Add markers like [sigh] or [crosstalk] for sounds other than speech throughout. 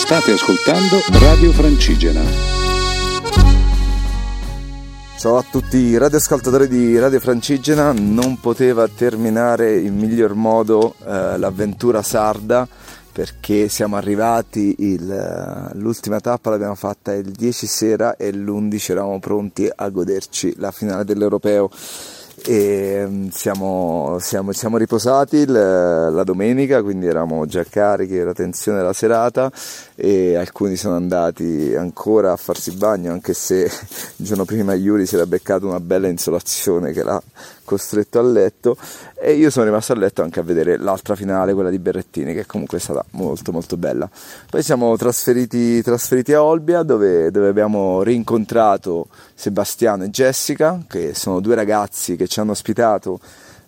State ascoltando Radio Francigena. Ciao a tutti i radioascoltatori di Radio Francigena, non poteva terminare in miglior modo eh, l'avventura sarda perché siamo arrivati, il, l'ultima tappa l'abbiamo fatta il 10 sera e l'11 eravamo pronti a goderci la finale dell'Europeo e mm, siamo, siamo, siamo riposati la domenica, quindi eravamo già carichi della tensione della serata e alcuni sono andati ancora a farsi bagno anche se [laughs] il giorno prima Yuri si era beccato una bella insolazione che l'ha costretto a letto e io sono rimasto a letto anche a vedere l'altra finale, quella di Berrettini, che comunque è stata molto molto bella. Poi siamo trasferiti, trasferiti a Olbia dove, dove, abbiamo rincontrato Sebastiano e Jessica, che sono due ragazzi che ci hanno ospitato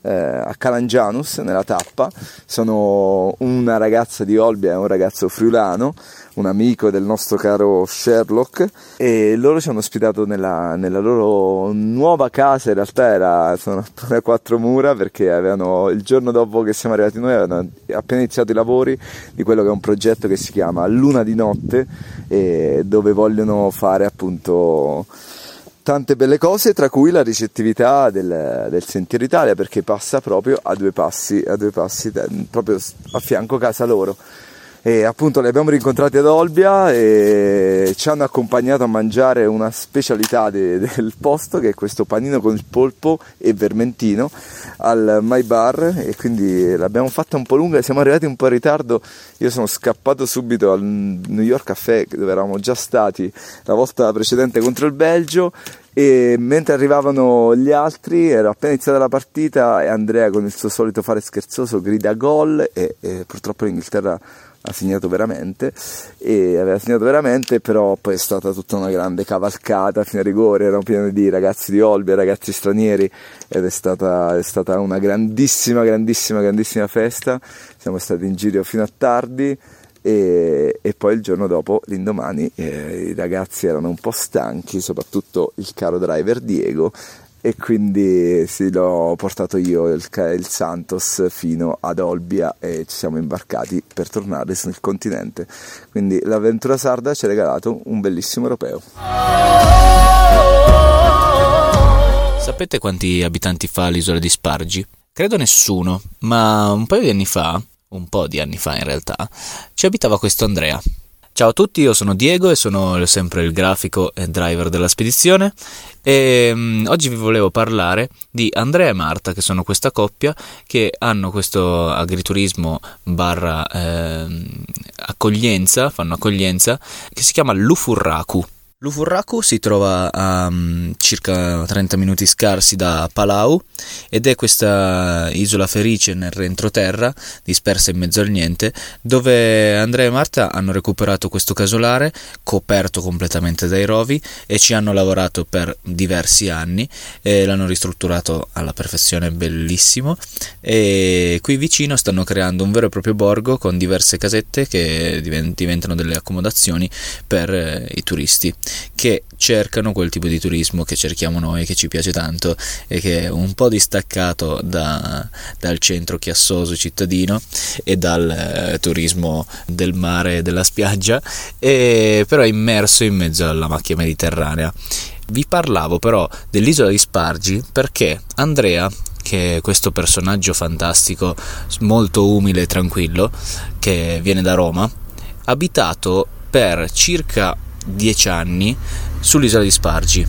a Calangianus nella tappa. Sono una ragazza di Olbia e un ragazzo friulano un amico del nostro caro Sherlock e loro ci hanno ospitato nella, nella loro nuova casa, in realtà era, sono [laughs] a quattro mura perché avevano, il giorno dopo che siamo arrivati noi avevano appena iniziato i lavori di quello che è un progetto che si chiama Luna di Notte dove vogliono fare appunto tante belle cose, tra cui la ricettività del, del, Sentiero Italia, perché passa proprio a due passi, a due passi proprio a fianco casa loro e appunto li abbiamo rincontrati ad Olbia e ci hanno accompagnato a mangiare una specialità de, del posto che è questo panino con il polpo e vermentino al My Bar. E quindi l'abbiamo fatta un po' lunga siamo arrivati un po' in ritardo. Io sono scappato subito al New York Café dove eravamo già stati la volta precedente contro il Belgio. E mentre arrivavano gli altri era appena iniziata la partita e Andrea con il suo solito fare scherzoso grida gol e, e purtroppo l'Inghilterra ha segnato veramente e aveva segnato veramente però poi è stata tutta una grande cavalcata fino a rigore erano pieni di ragazzi di Olbia ragazzi stranieri ed è stata, è stata una grandissima grandissima grandissima festa. Siamo stati in giro fino a tardi e, e, poi il giorno dopo, l'indomani, eh, i ragazzi erano un po' stanchi, soprattutto il caro driver Diego, e quindi sì, l'ho portato io il, il, Santos fino ad Olbia e ci siamo imbarcati per tornare sul continente. Quindi l'avventura sarda ci ha regalato un bellissimo europeo. Sapete quanti abitanti fa l'isola di Spargi? Credo nessuno, ma un paio di anni fa, un po' di anni fa in realtà, ci abitava questo Andrea. Ciao a tutti, io sono Diego e sono sempre il grafico e driver della spedizione. E um, oggi vi volevo parlare di Andrea e Marta che sono questa coppia che hanno questo agriturismo barra eh, accoglienza, fanno accoglienza che si chiama Lufurraku Lufurraku si trova a um, circa 30 minuti scarsi da Palau ed è questa isola felice nel retroterra, dispersa in mezzo al niente, dove Andrea e Marta hanno recuperato questo casolare coperto completamente dai rovi e ci hanno lavorato per diversi anni e l'hanno ristrutturato alla perfezione, bellissimo. E qui vicino stanno creando un vero e proprio borgo con diverse casette che diventano delle accomodazioni per eh, i turisti che cercano quel tipo di turismo che cerchiamo noi, che ci piace tanto e che è un po' distaccato da, dal centro chiassoso cittadino e dal eh, turismo del mare e della spiaggia, e però è immerso in mezzo alla macchia mediterranea. Vi parlavo però dell'isola di Spargi perché Andrea che è questo personaggio fantastico, molto umile e tranquillo, che viene da Roma, abitato per circa dieci anni sull'isola di Spargi.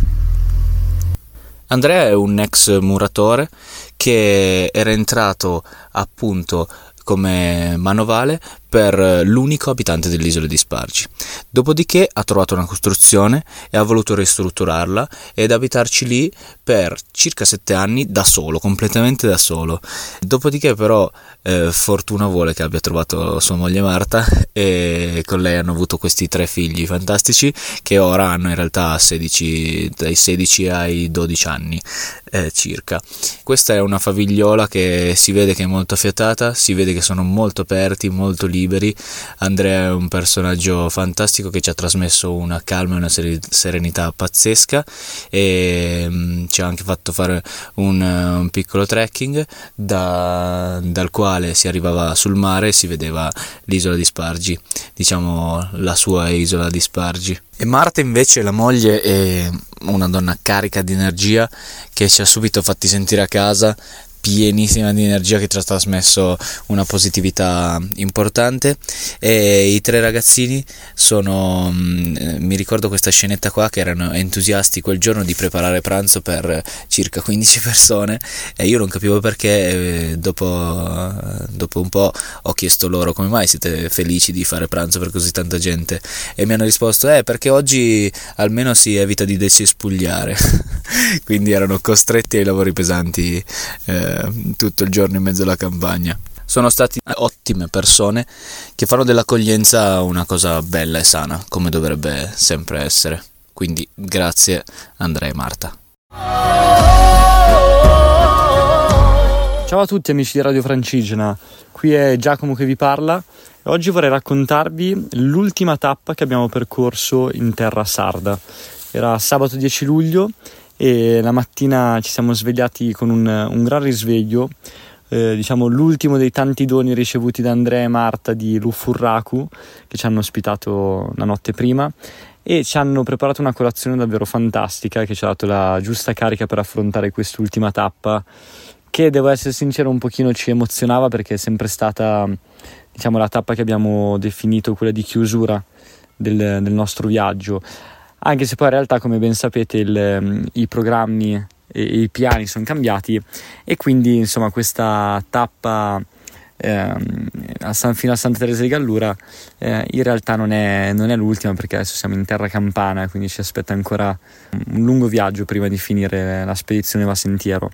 Andrea è un ex muratore che era entrato appunto come manovale per l'unico abitante dell'isola di Spargi. Dopodiché ha trovato una costruzione e ha voluto ristrutturarla ed abitarci lì per circa sette anni da solo, completamente da solo. Dopodiché però eh, fortuna vuole che abbia trovato sua moglie Marta [laughs] e con lei hanno avuto questi tre figli fantastici che ora hanno in realtà 16, dai 16 ai 12 anni eh, circa. Questa è una famigliola che si vede che è molto affiatata, si vede che sono molto aperti, molto liberi liberi. Andrea è un personaggio fantastico che ci ha trasmesso una calma e una serenità pazzesca e um, ci ha anche fatto fare un, un piccolo trekking da, dal quale si arrivava sul mare e si vedeva l'isola di Spargi, diciamo la sua isola di Spargi. E Marta invece, la moglie, è una donna carica di energia che ci ha subito fatti sentire a casa pienissima di energia che ci ha trasmesso una positività importante. E i tre ragazzini sono mm, mi ricordo questa scenetta qua che erano entusiasti quel giorno di preparare pranzo per circa 15 persone e io non capivo perché dopo, dopo un po' ho chiesto loro come mai siete felici di fare pranzo per così tanta gente? E mi hanno risposto eh perché oggi almeno si evita di decespugliare [laughs] quindi erano costretti ai lavori pesanti eh, tutto il giorno in mezzo alla campagna. Sono stati ottime persone che fanno dell'accoglienza una cosa bella e sana, come dovrebbe sempre essere. Quindi grazie Andrea e Marta. Ciao a tutti amici di Radio Francigena, qui è Giacomo che vi parla e oggi vorrei raccontarvi l'ultima tappa che abbiamo percorso in terra sarda. Era sabato 10 luglio e la mattina ci siamo svegliati con un, un gran risveglio, eh, diciamo l'ultimo dei tanti doni ricevuti da Andrea e Marta di Lufurraku che ci hanno ospitato la notte prima. E ci hanno preparato una colazione davvero fantastica che ci ha dato la giusta carica per affrontare quest'ultima tappa che devo essere sincero un pochino ci emozionava perché è sempre stata diciamo la tappa che abbiamo definito quella di chiusura del, del nostro viaggio anche se poi in realtà come ben sapete il, mm, i programmi e i piani sono cambiati e quindi insomma questa tappa eh, a San, fino a Santa Teresa di Gallura eh, in realtà non è, non è, l'ultima perché adesso siamo in terra campana quindi ci aspetta ancora un lungo viaggio prima di finire la spedizione va sentiero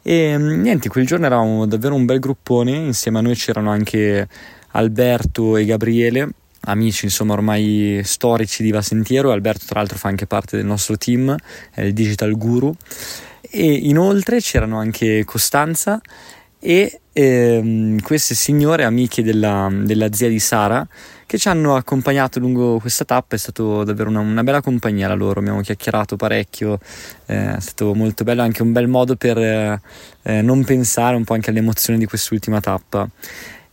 e mm, niente quel giorno eravamo davvero un bel gruppone insieme a noi c'erano anche Alberto e Gabriele amici insomma ormai storici di Vasentiero Alberto tra l'altro fa anche parte del nostro team è il digital guru. E inoltre c'erano anche Costanza e ehm, queste signore amiche della, della, zia di Sara che ci hanno accompagnato lungo questa tappa. È stato davvero una, una bella compagnia la loro abbiamo chiacchierato parecchio eh, è stato molto bello anche un bel modo per eh, non pensare un po' anche alle emozioni di quest'ultima tappa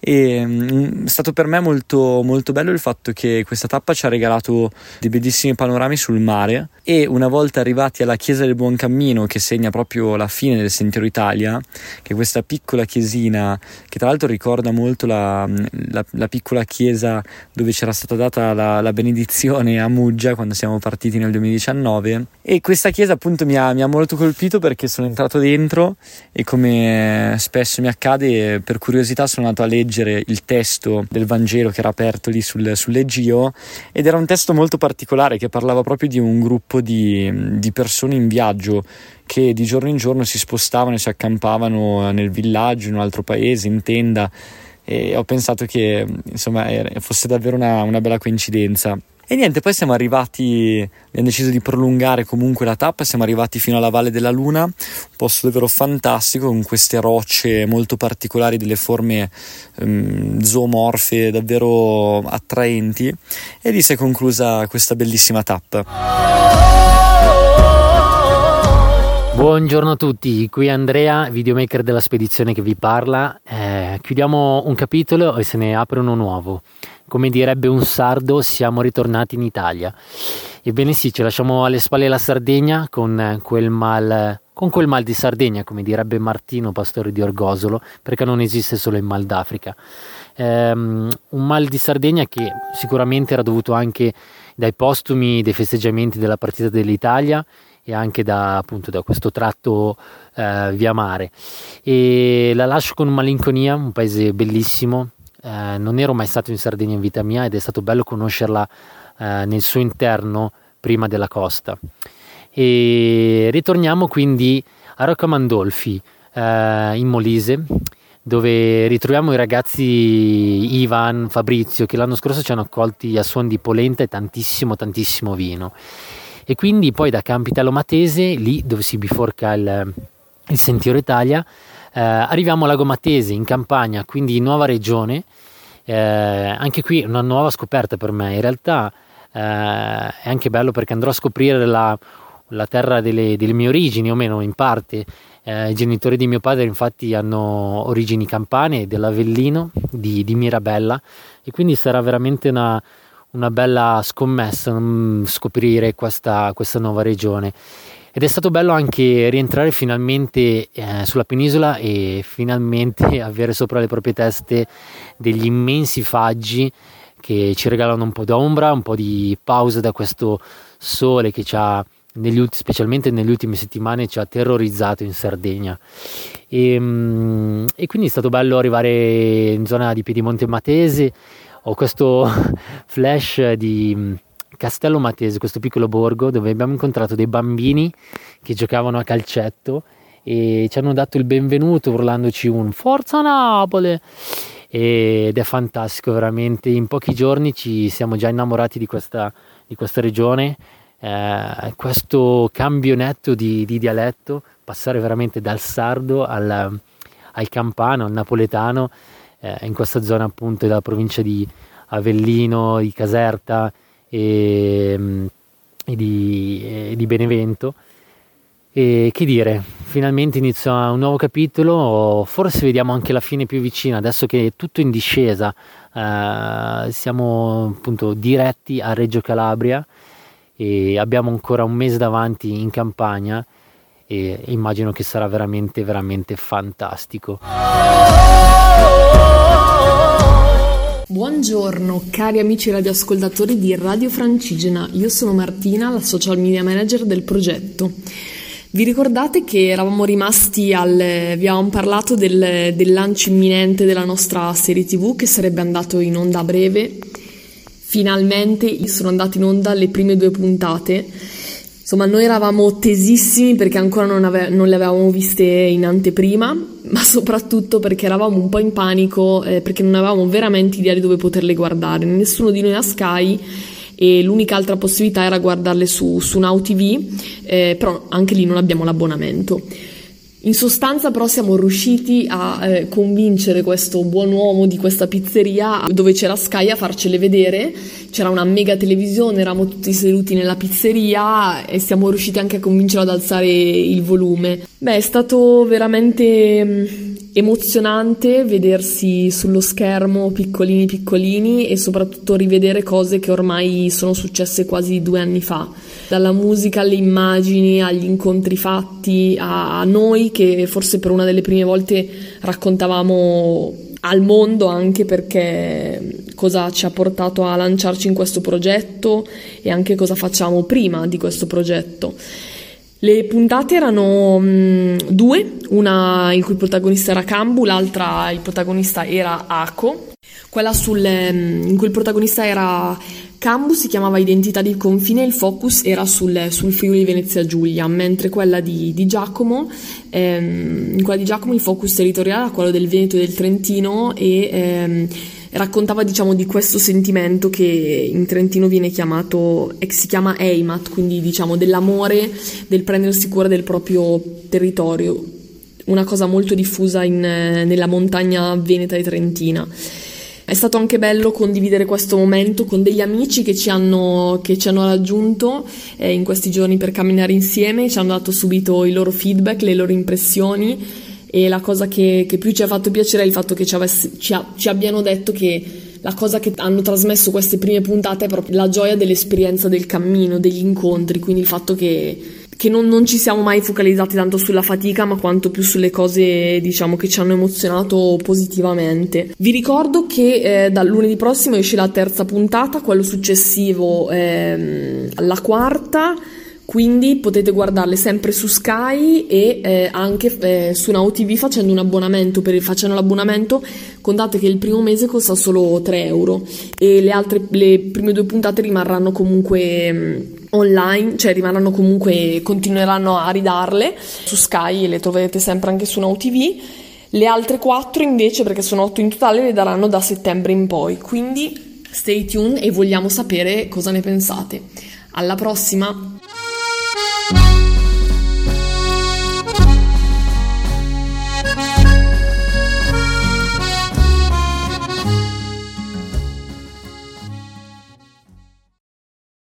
e mm, è stato per me molto, molto bello il fatto che questa tappa ci ha regalato dei bellissimi panorami sul mare e una volta arrivati alla chiesa del Buon Cammino che segna proprio la fine del Sentiero Italia che è questa piccola chiesina che tra l'altro ricorda molto la, la, la piccola chiesa dove c'era stata data la, la, benedizione a Muggia quando siamo partiti nel 2019 e questa chiesa appunto mi ha, mi ha molto colpito perché sono entrato dentro e come spesso mi accade per curiosità sono andato a leggere leggere il testo del Vangelo che era aperto lì sul, sull'Egio ed era un testo molto particolare che parlava proprio di un gruppo di, di persone in viaggio che di giorno in giorno si spostavano e si accampavano nel villaggio, in un altro paese, in tenda e ho pensato che insomma fosse davvero una, una bella coincidenza. E niente, poi siamo arrivati, abbiamo deciso di prolungare comunque la tappa, siamo arrivati fino alla Valle della Luna, un posto davvero fantastico con queste rocce molto particolari, delle forme um, zoomorfe davvero attraenti e lì si è conclusa questa bellissima tappa. Buongiorno a tutti, qui Andrea, videomaker della spedizione che vi parla. Eh, chiudiamo un capitolo e se ne apre uno nuovo come direbbe un sardo, siamo ritornati in Italia. Ebbene sì, ci lasciamo alle spalle la Sardegna con quel mal, con quel mal di Sardegna, come direbbe Martino, pastore di Orgosolo, perché non esiste solo il mal d'Africa. Um, un mal di Sardegna che sicuramente era dovuto anche dai postumi dei festeggiamenti della partita dell'Italia e anche da, appunto, da questo tratto uh, via mare. E la lascio con malinconia, un paese bellissimo, eh, non ero mai stato in Sardegna in vita mia ed è stato bello conoscerla eh, nel suo interno prima della costa. E ritorniamo quindi a Roccamandolfi eh, in Molise dove ritroviamo i ragazzi Ivan, Fabrizio che l'anno scorso ci hanno accolti a suon di polenta e tantissimo tantissimo vino e quindi poi da Campitalo Matese lì dove si biforca il, il Sentiero Italia eh, arriviamo a Lago Matese in Campania, quindi in nuova regione, Eh, anche qui una nuova scoperta per me, in realtà eh, è anche bello perché andrò a scoprire la, la terra delle, delle, mie origini, o meno in parte. Eh, I genitori di mio padre infatti hanno origini campane dell'Avellino di, di Mirabella e quindi sarà veramente una, una bella scommessa um, scoprire questa, questa, nuova regione. Ed è stato bello anche rientrare finalmente eh, sulla penisola e finalmente [laughs] avere sopra le proprie teste degli immensi faggi che ci regalano un po' d'ombra, un po' di pausa da questo sole che ci ha, negli, specialmente nelle ultime settimane, ci ha terrorizzato in Sardegna. E, mm, e quindi è stato bello arrivare in zona di Piedimonte Matese ho questo [laughs] flash di Castello Matese, questo piccolo borgo dove abbiamo incontrato dei bambini che giocavano a calcetto e ci hanno dato il benvenuto urlandoci un Forza Napoli! Ed è fantastico veramente. In pochi giorni ci siamo già innamorati di questa, di questa regione. Eh, questo cambio netto di, di, dialetto passare veramente dal sardo al, al campano al napoletano eh, in questa zona appunto della provincia di Avellino, di Caserta e, mm, e, di, e di, Benevento. E che dire, finalmente inizia un nuovo capitolo, forse vediamo anche la fine più vicina, adesso che è tutto in discesa, eh, siamo appunto diretti a Reggio Calabria e abbiamo ancora un mese davanti in campagna e immagino che sarà veramente veramente fantastico. Buongiorno cari amici radioascoltatori di Radio Francigena, io sono Martina, la social media manager del progetto. Vi ricordate che eravamo rimasti al... vi avevamo parlato del, del lancio imminente della nostra serie tv che sarebbe andato in onda a breve? Finalmente sono andate in onda le prime due puntate Insomma, noi eravamo tesissimi perché ancora non, ave- non, le avevamo viste in anteprima, [laughs] ma soprattutto perché eravamo un po' in panico eh, perché non avevamo veramente idea di dove poterle guardare. Nessuno di noi ha Sky e l'unica altra possibilità era guardarle su, su Now TV, eh, però anche lì non abbiamo l'abbonamento. In sostanza però siamo riusciti a eh, convincere questo buon uomo di questa pizzeria dove c'era Sky a farcele vedere, c'era una mega televisione, eravamo tutti seduti nella pizzeria e siamo riusciti anche a convincerlo ad alzare il volume. Beh, è stato veramente mm, emozionante vedersi sullo schermo piccolini piccolini e soprattutto rivedere cose che ormai sono successe quasi due anni fa dalla musica alle immagini, agli incontri fatti, a, noi che forse per una delle prime volte raccontavamo al mondo anche perché cosa ci ha portato a lanciarci in questo progetto e anche cosa facciamo prima di questo progetto. Le puntate erano mh, due, una il cui protagonista era Cambu, l'altra il protagonista era Ako. Quella sul, mh, in cui il protagonista era Cambu si chiamava Identità di confine e il focus era sul, sul Friuli Venezia Giulia, mentre quella di, di Giacomo, ehm, in quella di Giacomo il focus territoriale era quello del Veneto e del Trentino e ehm, raccontava diciamo di questo sentimento che in Trentino viene chiamato, eh, si chiama Eimat, quindi diciamo dell'amore, del prendersi cura del proprio territorio, una cosa molto diffusa in, nella montagna veneta e trentina. È stato anche bello condividere questo momento con degli amici che ci hanno, che ci hanno raggiunto eh, in questi giorni per camminare insieme, ci hanno dato subito i loro feedback, le loro impressioni e la cosa che, che più ci ha fatto piacere è il fatto che ci, avessi, ci, ha, ci abbiano detto che la cosa che hanno trasmesso queste prime puntate è proprio la gioia dell'esperienza del cammino, degli incontri, quindi il fatto che che non, non, ci siamo mai focalizzati tanto sulla fatica, ma quanto più sulle cose, diciamo, che ci hanno emozionato positivamente. Vi ricordo che eh, dal lunedì prossimo esce la terza puntata, quello successivo ehm, la quarta quindi potete guardarle sempre su Sky e eh, anche eh, su Now TV facendo un abbonamento. Per, facendo l'abbonamento contate che il primo mese costa solo 3 euro e le altre le prime due puntate rimarranno comunque mh, mm, online cioè rimarranno comunque continueranno a ridarle su Sky e le troverete sempre anche su Now TV le altre 4 invece perché sono 8 in totale le daranno da settembre in poi. Quindi stay tuned e vogliamo sapere cosa ne pensate. Alla prossima